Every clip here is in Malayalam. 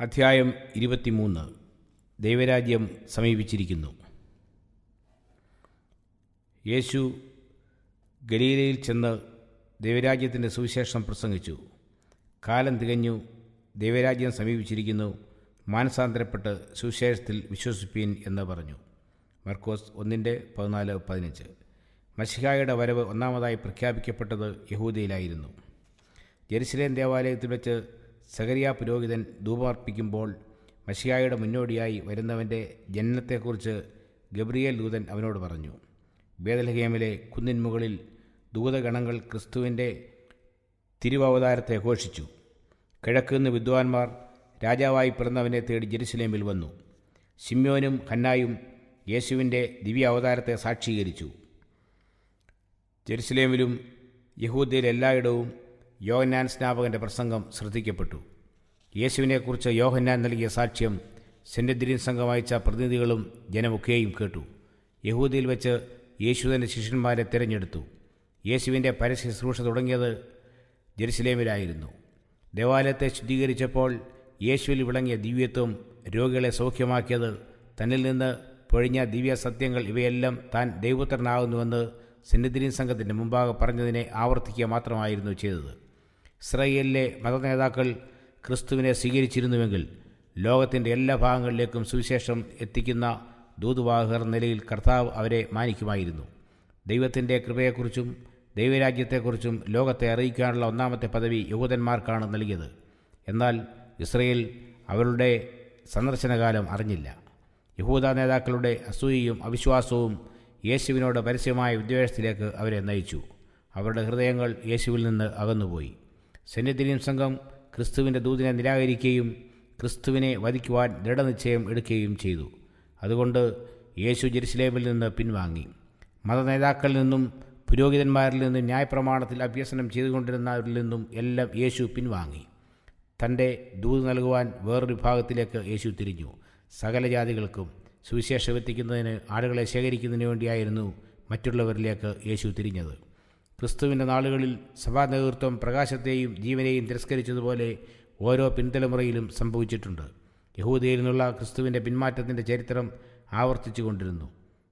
അധ്യായം ഇരുപത്തിമൂന്ന്. ദൈവരാജ്യം സമീപിച്ചിരിക്കുന്നു. യേശു ഗലീലയിൽ ചെന്ന് ദൈവരാജ്യത്തിന്റെ സുവിശേഷം പ്രസംഗിച്ചു. കാലം തികഞ്ഞു ദൈവരാജ്യം സമീപിച്ചിരിക്കുന്നു മാനസാന്തരപ്പെട്ട് സുവിശേഷത്തിൽ വിശ്വസിപ്പീൻ എന്ന് പറഞ്ഞു. മർക്കോസ് ഒന്നിന്റെ പതിനാല് പതിനഞ്ച്. മഷിഹായുടെ വരവ് ഒന്നാമതായി പ്രഖ്യാപിക്കപ്പെട്ടത് യഹൂദയിലായിരുന്നു. ജെറുസലേം ദേവാലയത്തിൽ വെച്ച് സഗരിയ പുരോഹിതൻ ധൂപമർപ്പിക്കുമ്പോൾ മഷിയായുടെ മുന്നോടിയായി വരുന്നവന്റെ ജനനത്തെക്കുറിച്ച് ഗബ്രിയേൽ ദൂതൻ അവനോട് പറഞ്ഞു. ബേദലഹേമിലെ കുന്നിൻ മുകളിൽ ദൂതഗണങ്ങൾ ക്രിസ്തുവിന്റെ തിരുവവതാരത്തെ ഘോഷിച്ചു. കിഴക്കുനിന്ന് വിദ്വാൻമാർ രാജാവായി പിറന്നവനെ തേടി ജെറുസലേമിൽ വന്നു. ശിമ്യോനും ഹന്നായും യേശുവിന്റെ ദിവ്യ അവതാരത്തെ സാക്ഷീകരിച്ചു. ജെറുസലേമിലും യഹൂദയിൽ എല്ലായിടവും യോഹന്നാൻ സ്നാപകന്റെ പ്രസംഗം ശ്രദ്ധിക്കപ്പെട്ടു. യേശുവിനെക്കുറിച്ച് യോഹന്നാൻ നൽകിയ സാക്ഷ്യം സെന്റദ്രീൻ സംഘം അയച്ച പ്രതിനിധികളും ജനമൊക്കെയും കേട്ടു. യഹൂദിയിൽ വെച്ച് യേശു തന്റെ ശിഷ്യന്മാരെ തിരഞ്ഞെടുത്തു. യേശുവിന്റെ പരസ്യ ശുശ്രൂഷ തുടങ്ങിയത് ജെറുസലേമിലായിരുന്നു ദേവാലയത്തെ ശുദ്ധീകരിച്ചപ്പോൾ യേശുവിൽ വിളങ്ങിയ ദിവ്യത്വം രോഗികളെ സൗഖ്യമാക്കിയത് തന്നിൽ നിന്ന് പൊഴിഞ്ഞ ദിവ്യ സത്യങ്ങൾ ഇവയെല്ലാം താൻ ദൈവപുത്രനാകുന്നുവെന്ന് സെന്നിദ്രീൻ സംഘത്തിന്റെ മുമ്പാകെ പറഞ്ഞതിനെ ആവർത്തിക്കുക മാത്രമായിരുന്നു ചെയ്തത്. ഇസ്രയേലിലെ മതനേതാക്കൾ ക്രിസ്തുവിനെ സ്വീകരിച്ചിരുന്നുവെങ്കിൽ ലോകത്തിന്റെ എല്ലാ ഭാഗങ്ങളിലേക്കും സുവിശേഷം എത്തിക്കുന്ന ദൂതുവാഹകർ നിലയിൽ കർത്താവ് അവരെ മാനിക്കുമായിരുന്നു. ദൈവത്തിന്റെ കൃപയെക്കുറിച്ചും ദൈവരാജ്യത്തെക്കുറിച്ചും ലോകത്തെ അറിയിക്കാനുള്ള ഒന്നാമത്തെ പദവി യഹൂദന്മാർക്കാണ് നൽകിയത്. എന്നാൽ ഇസ്രയേൽ അവരുടെ സന്ദർശനകാലം അറിഞ്ഞില്ല. യഹൂദ നേതാക്കളുടെ അസൂയയും അവിശ്വാസവും യേശുവിനോട് പരസ്യമായ വിദ്വേഷത്തിലേക്ക് അവരെ നയിച്ചു. അവരുടെ ഹൃദയങ്ങൾ യേശുവിൽ നിന്ന് അകന്നുപോയി. സെന്നിദ്രീൻ സംഘം ക്രിസ്തുവിന്റെ ദൂതിനെ നിരാകരിക്കുകയും ക്രിസ്തുവിനെ വധിക്കുവാൻ ദൃഢനിശ്ചയം എടുക്കുകയും ചെയ്തു. അതുകൊണ്ട് യേശു ജെറുസലേമിൽ നിന്ന് പിൻവാങ്ങി. മതനേതാക്കളിൽ നിന്നും പുരോഹിതന്മാരിൽ നിന്നും ന്യായപ്രമാണത്തിൽ അഭ്യസനം ചെയ്തുകൊണ്ടിരുന്നവരിൽ നിന്നും എല്ലാം യേശു പിൻവാങ്ങി. തന്റെ ദൂത് നൽകുവാൻ വേറൊരു വിഭാഗത്തിലേക്ക് യേശു തിരിഞ്ഞു. സകല ജാതികൾക്കും സുവിശേഷം എത്തിക്കുന്നതിന് ആളുകളെ ശേഖരിക്കുന്നതിന് വേണ്ടിയായിരുന്നു മറ്റുള്ളവരിലേക്ക് യേശു തിരിഞ്ഞത്. ക്രിസ്തുവിന്റെ നാളുകളിൽ സഭാ നേതൃത്വം പ്രകാശത്തെയും ജീവനെയും തിരസ്കരിച്ചതുപോലെ ഓരോ പിൻതലമുറയിലും സംഭവിച്ചിട്ടുണ്ട്. യഹൂദയിൽ നിന്നുള്ള ക്രിസ്തുവിന്റെ പിന്മാറ്റത്തിന്റെ ചരിത്രം ആവർത്തിച്ചു കൊണ്ടിരുന്നു.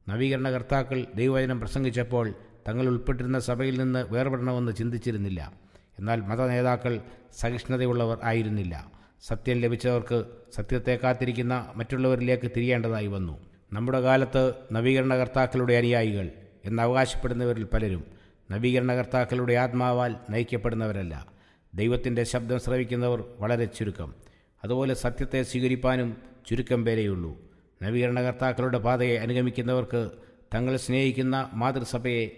നവീകരണകർത്താക്കൾ ദൈവവചനം പ്രസംഗിച്ചപ്പോൾ തങ്ങൾ ഉൾപ്പെട്ടിരുന്ന സഭയിൽ നിന്ന് വേർപെടണമെന്ന് ചിന്തിച്ചിരുന്നില്ല. എന്നാൽ മത നേതാക്കൾ സഹിഷ്ണുതയുള്ളവർ ആയിരുന്നില്ല. സത്യം ലഭിച്ചവർക്ക് സത്യത്തെ കാത്തിരിക്കുന്ന മറ്റുള്ളവരിലേക്ക് തിരിയേണ്ടതായി വന്നു. നമ്മുടെ കാലത്ത് നവീകരണകർത്താക്കളുടെ അനുയായികൾ എന്ന് അവകാശപ്പെടുന്നവരിൽ പലരും നവീകരണകർത്താക്കളുടെ ആത്മാവാൽ നയിക്കപ്പെടുന്നവരല്ല. ദൈവത്തിന്റെ ശബ്ദം ശ്രവിക്കുന്നവർ വളരെ ചുരുക്കം. അതുപോലെ സത്യത്തെ സ്വീകരിപ്പാനും ചുരുക്കം പേരെയുള്ളൂ. നവീകരണകർത്താക്കളുടെ പാതയെ അനുഗമിക്കുന്നവർക്ക് തങ്ങൾ സ്നേഹിക്കുന്ന മാതൃസഭയെ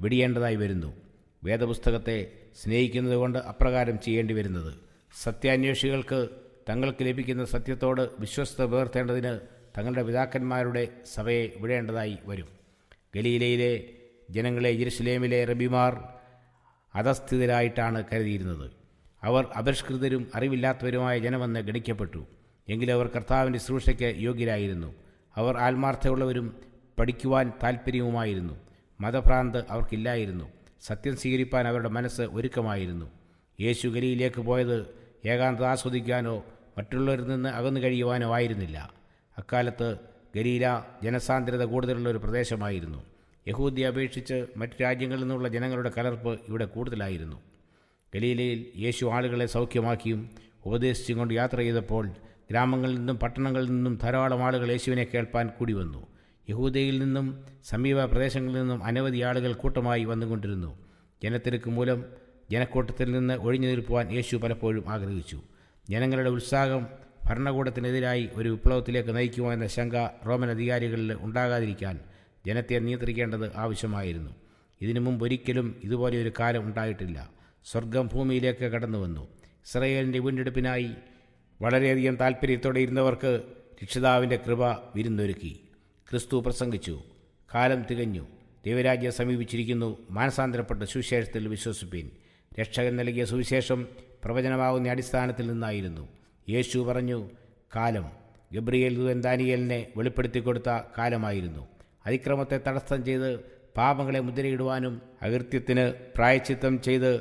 വിടിയേണ്ടതായി വരുന്നു. വേദപുസ്തകത്തെ സ്നേഹിക്കുന്നതുകൊണ്ട് അപ്രകാരം ചെയ്യേണ്ടി വരുന്നത്. സത്യാന്വേഷികൾക്ക് തങ്ങൾക്ക് ലഭിക്കുന്ന സത്യത്തോട് വിശ്വസ്ത പുലർത്തേണ്ടതിന് തങ്ങളുടെ പിതാക്കന്മാരുടെ സഭയെ വിടേണ്ടതായി വരും. ഗലീലയിലെ ജനങ്ങളെ ജെറുസലേമിലെ റബിമാർ അധസ്ഥിതരായിട്ടാണ് കരുതിയിരുന്നത്. അവർ അപരിഷ്കൃതരും അറിവില്ലാത്തവരുമായ ജനമെന്ന് ഗണിക്കപ്പെട്ടു. എങ്കിലും അവർ കർത്താവിന്റെ ശുശ്രൂഷയ്ക്ക് യോഗ്യരായിരുന്നു. അവർ ആത്മാർത്ഥമുള്ളവരും പഠിക്കുവാൻ താൽപ്പര്യവുമായിരുന്നു മതഭ്രാന്ത് അവർക്കില്ലായിരുന്നു. സത്യം സ്വീകരിപ്പാൻ അവരുടെ മനസ്സ് ഒരുക്കമായിരുന്നു. യേശു ഗലിയിലേക്ക് പോയത് ഏകാന്തത ആസ്വദിക്കാനോ മറ്റുള്ളവരിൽ നിന്ന് അകന്നു കഴിയുവാനോ ആയിരുന്നില്ല. അക്കാലത്ത് ഗലീല ജനസാന്ദ്രത കൂടുതലുള്ള ഒരു പ്രദേശമായിരുന്നു. യഹൂദിയെ അപേക്ഷിച്ച് മറ്റ് രാജ്യങ്ങളിൽ നിന്നുള്ള ജനങ്ങളുടെ കലർപ്പ് ഇവിടെ കൂടുതലായിരുന്നു. ഗലീലയിൽ യേശു ആളുകളെ സൗഖ്യമാക്കിയും ഉപദേശിച്ചും കൊണ്ട് യാത്ര ചെയ്തപ്പോൾ ഗ്രാമങ്ങളിൽ നിന്നും പട്ടണങ്ങളിൽ നിന്നും ധാരാളം ആളുകൾ യേശുവിനെ കേൾപ്പാൻ കൂടി വന്നു യഹൂദയിൽ നിന്നും സമീപ പ്രദേശങ്ങളിൽ നിന്നും അനവധി ആളുകൾ കൂട്ടമായി വന്നുകൊണ്ടിരുന്നു. ജനത്തിരക്ക് മൂലം ജനക്കൂട്ടത്തിൽ നിന്ന് ഒഴിഞ്ഞു നിൽക്കുവാൻ യേശു പലപ്പോഴും ആഗ്രഹിച്ചു. ജനങ്ങളുടെ ഉത്സാഹം ഭരണകൂടത്തിനെതിരായി ഒരു വിപ്ലവത്തിലേക്ക് നയിക്കുമോ എന്ന ശങ്ക റോമൻ അധികാരികളിൽ ഉണ്ടാകാതിരിക്കാൻ ജനത്തെ നിയന്ത്രിക്കേണ്ടത് ആവശ്യമായിരുന്നു. ഇതിനു മുമ്പ് ഒരിക്കലും ഇതുപോലെ ഒരു കാലം ഉണ്ടായിട്ടില്ല. സ്വർഗം ഭൂമിയിലേക്ക് കടന്നു വന്നു. ഇസ്രയേലിന്റെ വീണ്ടെടുപ്പിനായി വളരെയധികം താല്പര്യത്തോടെ ഇരുന്നവർക്ക് രക്ഷിതാവിന്റെ കൃപ വിരുന്നൊരുക്കി. ക്രിസ്തു പ്രസംഗിച്ചു. കാലം തികഞ്ഞു. ദൈവരാജ്യം സമീപിച്ചിരിക്കുന്നു. മാനസാന്തരപ്പെട്ട സുവിശേഷത്തിൽ വിശ്വസിപ്പീൻ. രക്ഷകൻ നൽകിയ സുവിശേഷം പ്രവചനമാകുന്ന അടിസ്ഥാനത്തിൽ നിന്നായിരുന്നു. യേശു പറഞ്ഞു കാലം. ഗബ്രിയേൽ ദൂതൻ ദാനിയേലിനെ വെളിപ്പെടുത്തി കൊടുത്ത കാലമായിരുന്നു. അതിക്രമത്തെ തടസ്സം ചെയ്ത് പാപങ്ങളെ മുദ്രയിടുവാനും അകൃത്യത്തിന് പ്രായച്ചിത്തം ചെയ്ത്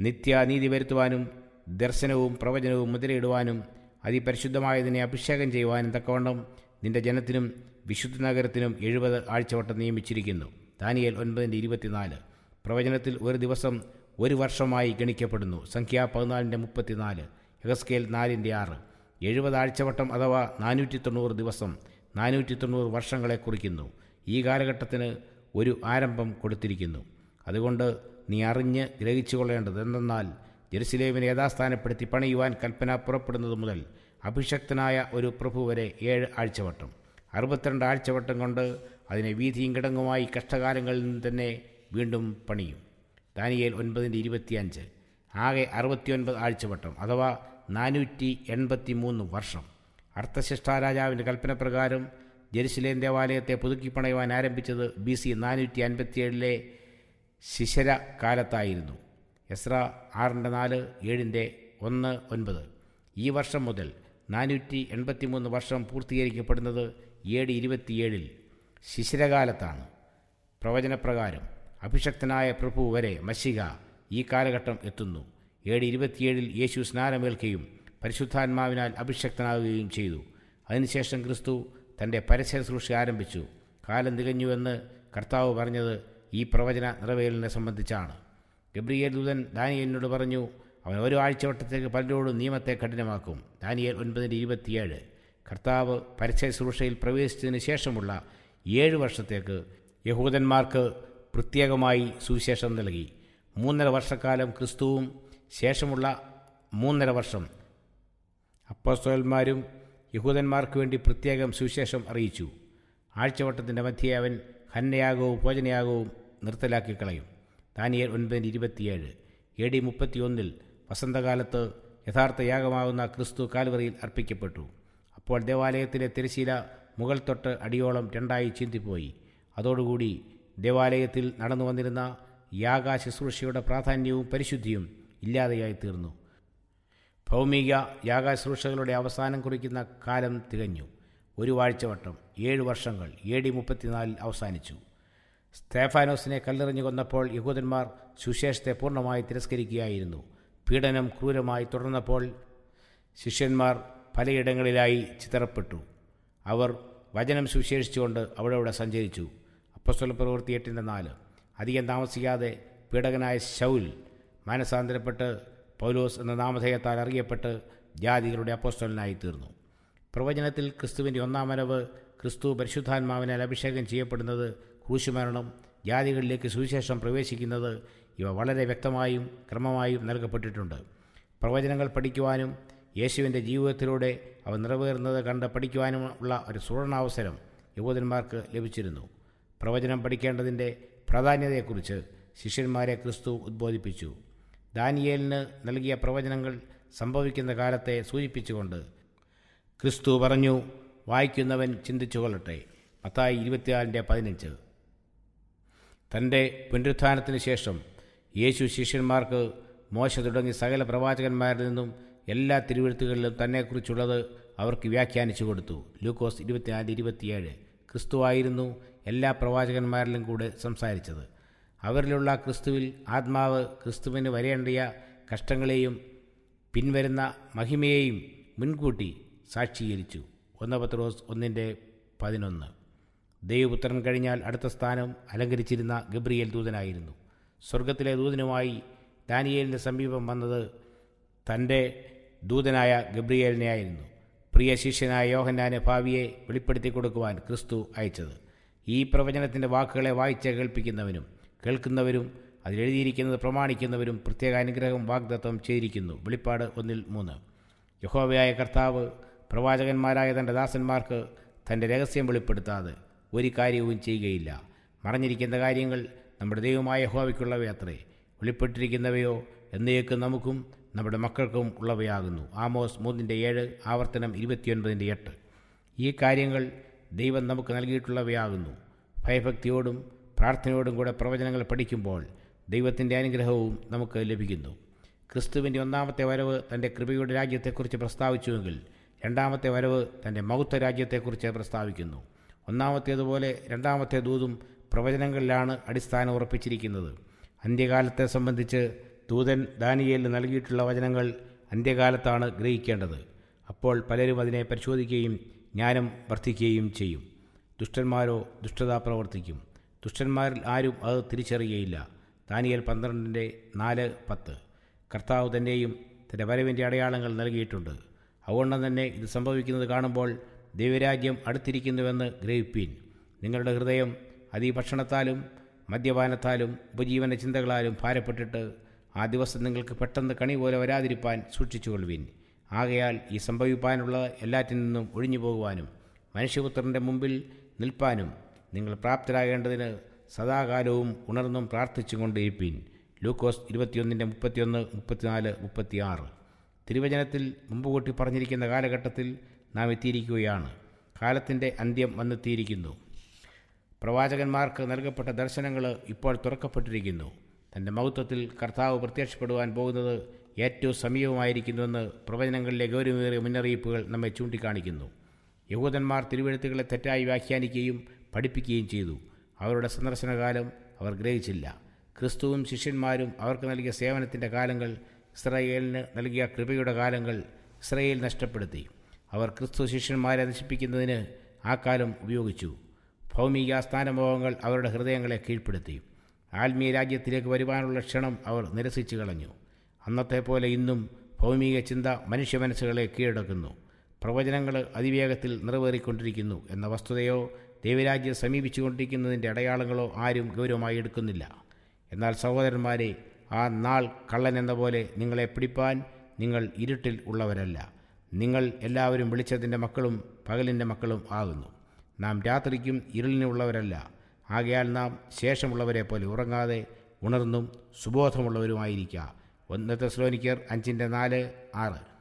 നിത്യാനീതി വരുത്തുവാനും ദർശനവും പ്രവചനവും മുദ്രയിടുവാനും അതിപരിശുദ്ധമായതിനെ അഭിഷേകം ചെയ്യുവാനും തക്കവണ്ണം നിന്റെ ജനത്തിനും വിശുദ്ധ നഗരത്തിനും എഴുപത് ആഴ്ചവട്ടം നിയമിച്ചിരിക്കുന്നു. ദാനിയേൽ ഒൻപതിന്റെ ഇരുപത്തിനാല്. പ്രവചനത്തിൽ ഒരു ദിവസം ഒരു വർഷമായി ഗണിക്കപ്പെടുന്നു. സംഖ്യ പതിനാലിന്റെ മുപ്പത്തിനാല്. എഹസ്കേൽ നാലിന്റെ ആറ്. എഴുപത് ആഴ്ചവട്ടം അഥവാ നാനൂറ്റി തൊണ്ണൂറ് ദിവസം നാനൂറ്റി തൊണ്ണൂറ് വർഷങ്ങളെ കുറിക്കുന്നു. ഈ കാലഘട്ടത്തിന് ഒരു ആരംഭം കൊടുത്തിരിക്കുന്നു. അതുകൊണ്ട് നീ അറിഞ്ഞ് ഗ്രഹിച്ചു കൊള്ളേണ്ടത് എന്തെന്നാൽ ജെറുസലേമിനെ യഥാസ്ഥാനപ്പെടുത്തി പണിയുവാൻ കൽപ്പന പുറപ്പെടുന്നത് മുതൽ അഭിഷക്തനായ ഒരു പ്രഭു വരെ ഏഴ് ആഴ്ചവട്ടം. അറുപത്തിരണ്ട് ആഴ്ചവട്ടം കൊണ്ട് അതിനെ വീതിയും കിടങ്ങുമായി കഷ്ടകാലങ്ങളിൽ നിന്ന് തന്നെ വീണ്ടും പണിയും. ദാനിയേൽ ഒൻപതിന്റെ ഇരുപത്തിയഞ്ച്. ആകെ അറുപത്തിയൊൻപത് ആഴ്ചവട്ടം അഥവാ നാനൂറ്റി എൺപത്തി മൂന്ന് വർഷം അർത്ഥശിഷ്ടാരാജാവിന്റെ കൽപ്പനപ്രകാരം ജെറുസലേം ദേവാലയത്തെ പുതുക്കിപ്പണയുവാൻ ആരംഭിച്ചത് ബി സി നാനൂറ്റി അൻപത്തിയേഴിലെ ശിശര കാലത്തായിരുന്നു എസ്ര ആറിന്റെ നാല് ഏഴിന്റെ ഒന്ന് ഒൻപത്. ഈ വർഷം മുതൽ നാനൂറ്റി എൺപത്തിമൂന്ന് വർഷം പൂർത്തീകരിക്കപ്പെടുന്നത് ഏഴ് ഇരുപത്തിയേഴിൽ ശിശിരകാലത്താണ്. പ്രവചനപ്രകാരം അഭിഷക്തനായ പ്രഭു വരെ മഷിക ഈ കാലഘട്ടം എത്തുന്നു. ഏഴ് ഇരുപത്തിയേഴിൽ യേശു സ്നാനമേൽക്കുകയും പരിശുദ്ധാത്മാവിനാൽ അഭിഷക്തനാകുകയും ചെയ്തു. അതിനുശേഷം ക്രിസ്തു തന്റെ പരസ്യ ശുശ്രൂഷ ആരംഭിച്ചു. കാലം തികഞ്ഞുവെന്ന് കർത്താവ് പറഞ്ഞത് ഈ പ്രവചന നിറവേലിനെ സംബന്ധിച്ചാണ്. ഗബ്രിയേൽ ദൂതൻ ദാനിയലിനോട് പറഞ്ഞു അവൻ ഓരോ ആഴ്ചവട്ടത്തേക്ക് പലരോടും നിയമത്തെ കഠിനമാക്കും. ദാനിയേൽ ഒൻപതിന്റെ ഇരുപത്തിയേഴ്. കർത്താവ് പരസ്യ ശുശ്രൂഷയിൽ പ്രവേശിച്ചതിന് ശേഷമുള്ള ഏഴ് വർഷത്തേക്ക് യഹൂദന്മാർക്ക് പ്രത്യേകമായി സുവിശേഷം നൽകി. മൂന്നര വർഷക്കാലം ക്രിസ്തുവും ശേഷമുള്ള മൂന്നര വർഷം അപ്പോസ്തോലന്മാരും യഹൂദന്മാർക്ക് വേണ്ടി പ്രത്യേകം സുവിശേഷം അറിയിച്ചു. ആഴ്ചവട്ടത്തിന്റെ മധ്യേ അവൻ ഹന്നയാകവും ഭോജനയാകവും നിർത്തലാക്കി കളയും. താനിയൽ ഒൻപതിന് ഇരുപത്തിയേഴ്. എ ഡി മുപ്പത്തിയൊന്നിൽ വസന്തകാലത്ത് യഥാർത്ഥ യാഗമാകുന്ന ക്രിസ്തു കാൽവറിയിൽ അർപ്പിക്കപ്പെട്ടു. അപ്പോൾ ദേവാലയത്തിലെ തിരശീല മുകൾ തൊട്ട് അടിയോളം രണ്ടായി ചിന്തിപ്പോയി. അതോടുകൂടി ദേവാലയത്തിൽ നടന്നു വന്നിരുന്ന യാഗ ശുശ്രൂഷയുടെ പ്രാധാന്യവും പരിശുദ്ധിയും ഇല്ലാതെയായി തീർന്നു ഭൗമിക യാഗശുശ്രൂഷകളുടെ അവസാനം കുറിക്കുന്ന കാലം തികഞ്ഞു. ഒരു വാഴ്ചവട്ടം ഏഴ് വർഷങ്ങൾ എ ഡി മുപ്പത്തിനാലിൽ അവസാനിച്ചു. സ്തേഫാനോസിനെ കല്ലെറിഞ്ഞു കൊന്നപ്പോൾ യഹൂദന്മാർ സുശേഷത്തെ പൂർണമായി തിരസ്കരിക്കുകയായിരുന്നു. പീഡനം ക്രൂരമായി തുടർന്നപ്പോൾ ശിഷ്യന്മാർ പലയിടങ്ങളിലായി ചിതറപ്പെട്ടു. അവർ വചനം സുശേഷിച്ചുകൊണ്ട് അവിടെ സഞ്ചരിച്ചു. അപ്പസ്വല പ്രവൃത്തി എട്ടിന്റെ നാല്. അധികം താമസിക്കാതെ പീഡകനായ ശൗൽ മാനസാന്തരപ്പെട്ട് പൗലോസ് എന്ന നാമധേയത്താൽ അറിയപ്പെട്ട് ജാതികളുടെ അപ്പോസ്തലനായി തീർന്നു. പ്രവചനത്തിൽ ക്രിസ്തുവിന്റെ ഒന്നാം വരവ് ക്രിസ്തു പരിശുദ്ധാത്മാവിനാൽ അഭിഷേകം ചെയ്യപ്പെടുന്നത് ക്രൂശുമരണം ജാതികളിലേക്ക് സുവിശേഷം പ്രവേശിക്കുന്നത് ഇവ വളരെ വ്യക്തമായും ക്രമമായും നൽകപ്പെട്ടിട്ടുണ്ട്. പ്രവചനങ്ങൾ പഠിക്കുവാനും യേശുവിന്റെ ജീവിതത്തിലൂടെ അവ നിറവേറുന്നത് കണ്ട് പഠിക്കുവാനുമുള്ള ഒരു സുവർണാവസരം യുവതന്മാർക്ക് ലഭിച്ചിരുന്നു. പ്രവചനം പഠിക്കേണ്ടതിന്റെ പ്രാധാന്യതയെക്കുറിച്ച് ശിഷ്യന്മാരെ ക്രിസ്തു ഉദ്ബോധിപ്പിച്ചു. ദാനിയേലിന് നൽകിയ പ്രവചനങ്ങൾ സംഭവിക്കുന്ന കാലത്തെ സൂചിപ്പിച്ചുകൊണ്ട് ക്രിസ്തു പറഞ്ഞു വായിക്കുന്നവൻ ചിന്തിച്ചു കൊള്ളട്ടെ മത്തായി ഇരുപത്തിനാലിന്റെ പതിനഞ്ച്. തന്റെ പുനരുത്ഥാനത്തിന് ശേഷം യേശു ശിഷ്യന്മാർക്ക് മോശ തുടങ്ങി സകല പ്രവാചകന്മാരിൽ നിന്നും എല്ലാ തിരുവഴുത്തുകളിലും തന്നെക്കുറിച്ചുള്ളത് അവർക്ക് വ്യാഖ്യാനിച്ചു കൊടുത്തു. ലൂക്കോസ് ഇരുപത്തിനാല് ഇരുപത്തിയേഴ്. ക്രിസ്തുവായിരുന്നു എല്ലാ പ്രവാചകന്മാരിലും കൂടെ സംസാരിച്ചത്. അവരിലുള്ള ക്രിസ്തുവിൽ ആത്മാവ് ക്രിസ്തുവിന് വരേണ്ടിയ കഷ്ടങ്ങളെയും പിൻവരുന്ന മഹിമയെയും മുൻകൂട്ടി സാക്ഷീകരിച്ചു. ഒന്ന് പത്രോസ് ഒന്നിന്റെ പതിനൊന്ന്. ദൈവപുത്രൻ കഴിഞ്ഞാൽ അടുത്ത സ്ഥാനം അലങ്കരിച്ചിരുന്ന ഗബ്രിയേൽ ദൂതനായിരുന്നു. സ്വർഗത്തിലെ ദൂതനുമായി ദാനിയേലിന്റെ സമീപം വന്നത് തന്റെ ദൂതനായ ഗബ്രിയേലിനെ ആയിരുന്നു. പ്രിയ ശിഷ്യനായ യോഹന്നാനെ ഭാവിയെ വെളിപ്പെടുത്തി കൊടുക്കുവാൻ ക്രിസ്തു അയച്ചത്. ഈ പ്രവചനത്തിന്റെ വാക്കുകളെ വായിച്ച് കേൾപ്പിക്കുന്നവനും കേൾക്കുന്നവരും അതിലെഴുതിയിരിക്കുന്നത് പ്രമാണിക്കുന്നവരും പ്രത്യേക അനുഗ്രഹം വാഗ്ദത്തം ചെയ്തിരിക്കുന്നു. വെളിപ്പാട് ഒന്നിൽ മൂന്ന്. യഹോവയായ കർത്താവ് പ്രവാചകന്മാരായ തന്റെ ദാസന്മാർക്ക് തന്റെ രഹസ്യം വെളിപ്പെടുത്താതെ ഒരു കാര്യവും ചെയ്യുകയില്ല. മറഞ്ഞിരിക്കുന്ന കാര്യങ്ങൾ നമ്മുടെ ദൈവമായ യഹോവയ്ക്കുള്ളവയത്രേ വെളിപ്പെട്ടിരിക്കുന്നവയോ എന്നേക്കും നമുക്കും നമ്മുടെ മക്കൾക്കും ഉള്ളവയാകുന്നു. ആമോസ് മൂന്നിന്റെ ഏഴ് ആവർത്തനം ഇരുപത്തിയൊൻപതിന്റെ എട്ട്. ഈ കാര്യങ്ങൾ ദൈവം നമുക്ക് നൽകിയിട്ടുള്ളവയാകുന്നു. ഭയഭക്തിയോടും പ്രാർത്ഥനയോടും കൂടെ പ്രവചനങ്ങൾ പഠിക്കുമ്പോൾ ദൈവത്തിന്റെ അനുഗ്രഹവും നമുക്ക് ലഭിക്കുന്നു. ക്രിസ്തുവിന്റെ ഒന്നാമത്തെ വരവ് തന്റെ കൃപയുടെ രാജ്യത്തെക്കുറിച്ച് പ്രസ്താവിച്ചുവെങ്കിൽ രണ്ടാമത്തെ വരവ് തന്റെ മൗത്ത രാജ്യത്തെക്കുറിച്ച് പ്രസ്താവിക്കുന്നു. ഒന്നാമത്തേതുപോലെ രണ്ടാമത്തെ ദൂതും പ്രവചനങ്ങളിലാണ് അടിസ്ഥാനം ഉറപ്പിച്ചിരിക്കുന്നത്. അന്ത്യകാലത്തെ സംബന്ധിച്ച് ദൂതൻ ദാനിയേലിന് നൽകിയിട്ടുള്ള വചനങ്ങൾ അന്ത്യകാലത്താണ് ഗ്രഹിക്കേണ്ടത്. അപ്പോൾ പലരും അതിനെ പരിശോധിക്കുകയും ജ്ഞാനം വർദ്ധിക്കുകയും ചെയ്യും. ദുഷ്ടന്മാരോ ദുഷ്ടത പ്രവർത്തിക്കും. ദുഷ്ടന്മാരിൽ ആരും അത് തിരിച്ചറിയുകയില്ല. ദാനിയൽ പന്ത്രണ്ടിന്റെ നാല് പത്ത്. കർത്താവ് തന്നെയും തന്റെ വരവിന്റെ അടയാളങ്ങൾ നൽകിയിട്ടുണ്ട്. അതുകൊണ്ട് തന്നെ ഇത് സംഭവിക്കുന്നത് കാണുമ്പോൾ ദൈവരാജ്യം അടുത്തിരിക്കുന്നുവെന്ന് ഗ്രഹിപ്പീൻ. നിങ്ങളുടെ ഹൃദയം അതിഭക്ഷണത്താലും മദ്യപാനത്താലും ഉപജീവന ചിന്തകളാലും ഭാരപ്പെട്ടിട്ട് ആ ദിവസം നിങ്ങൾക്ക് പെട്ടെന്ന് കണി പോലെ വരാതിരിപ്പാൻ സൂക്ഷിച്ചുകൊള്ളുവിൻ. ആകയാൽ ഈ സംഭവിപ്പാനുള്ള എല്ലാറ്റിൽ നിന്നും ഒഴിഞ്ഞു പോകുവാനും മനുഷ്യപുത്രന്റെ മുമ്പിൽ നിൽപ്പാനും നിങ്ങൾ പ്രാപ്തരാകേണ്ടതിന് സദാകാലവും ഉണർന്നും പ്രാർത്ഥിച്ചുകൊണ്ടേപ്പീൻ ലൂക്കോസ് ഇരുപത്തിയൊന്നിന്റെ മുപ്പത്തിയൊന്ന് മുപ്പത്തിനാല് മുപ്പത്തിയാറ്. തിരുവചനത്തിൽ മുമ്പ് കൂട്ടി പറഞ്ഞിരിക്കുന്ന കാലഘട്ടത്തിൽ നാം എത്തിയിരിക്കുകയാണ്. കാലത്തിന്റെ അന്ത്യം വന്നെത്തിയിരിക്കുന്നു. പ്രവാചകന്മാർക്ക് നൽകപ്പെട്ട ദർശനങ്ങൾ ഇപ്പോൾ തുറക്കപ്പെട്ടിരിക്കുന്നു. തന്റെ മൗത്വത്തിൽ കർത്താവ് പ്രത്യക്ഷപ്പെടുവാൻ പോകുന്നത് ഏറ്റവും സമീപമായിരിക്കുന്നുവെന്ന് പ്രവചനങ്ങളിലെ ഗൗരവമേറിയ മുന്നറിയിപ്പുകൾ നമ്മെ ചൂണ്ടിക്കാണിക്കുന്നു. യഹൂദന്മാർ തിരുവെഴുത്തുകളെ തെറ്റായി വ്യാഖ്യാനിക്കുകയും പഠിപ്പിക്കുകയും ചെയ്തു. അവരുടെ സന്ദർശനകാലം അവർ ഗ്രഹിച്ചില്ല. ക്രിസ്തുവും ശിഷ്യന്മാരും അവർക്ക് നൽകിയ സേവനത്തിന്റെ കാലങ്ങൾ ഇസ്രയേലിന് നൽകിയ കൃപയുടെ കാലങ്ങൾ ഇസ്രയേൽ നഷ്ടപ്പെടുത്തി. അവർ ക്രിസ്തു ശിഷ്യന്മാരെ നശിപ്പിക്കുന്നതിന് ആ കാലം ഉപയോഗിച്ചു. ഭൗമിക സ്ഥാനമോഹങ്ങൾ അവരുടെ ഹൃദയങ്ങളെ കീഴ്പ്പെടുത്തി. ആത്മീയ രാജ്യത്തിലേക്ക് വരുവാനുള്ള ക്ഷണം അവർ നിരസിച്ചു കളഞ്ഞു. അന്നത്തെ പോലെ ഇന്നും ഭൗമിക ചിന്ത മനുഷ്യ മനസ്സുകളെ കീഴടക്കുന്നു. പ്രവചനങ്ങൾ അതിവേഗത്തിൽ നിറവേറിക്കൊണ്ടിരിക്കുന്നു എന്ന വസ്തുതയോ ദൈവരാജ്യം സമീപിച്ചുകൊണ്ടിരിക്കുന്നതിന്റെ അടയാളങ്ങളോ ആരും ഗൗരവമായി എടുക്കുന്നില്ല. എന്നാൽ സഹോദരന്മാരെ ആ നാൾ കള്ളൻ എന്ന പോലെ നിങ്ങളെ പിടിപ്പാൻ നിങ്ങൾ ഇരുട്ടിൽ ഉള്ളവരല്ല. നിങ്ങൾ എല്ലാവരും വിളിച്ചതിന്റെ മക്കളും പകലിന്റെ മക്കളും ആകുന്നു. നാം രാത്രിക്കും ഇരുളിനുള്ളവരല്ല ആകയാൽ നാം ശേഷമുള്ളവരെ പോലെ ഉറങ്ങാതെ ഉണർന്നും സുബോധമുള്ളവരുമായിരിക്കുക ഒന്ന് തെസ്ലോനിക്കർ അഞ്ചിന്റെ നാല് ആറ്.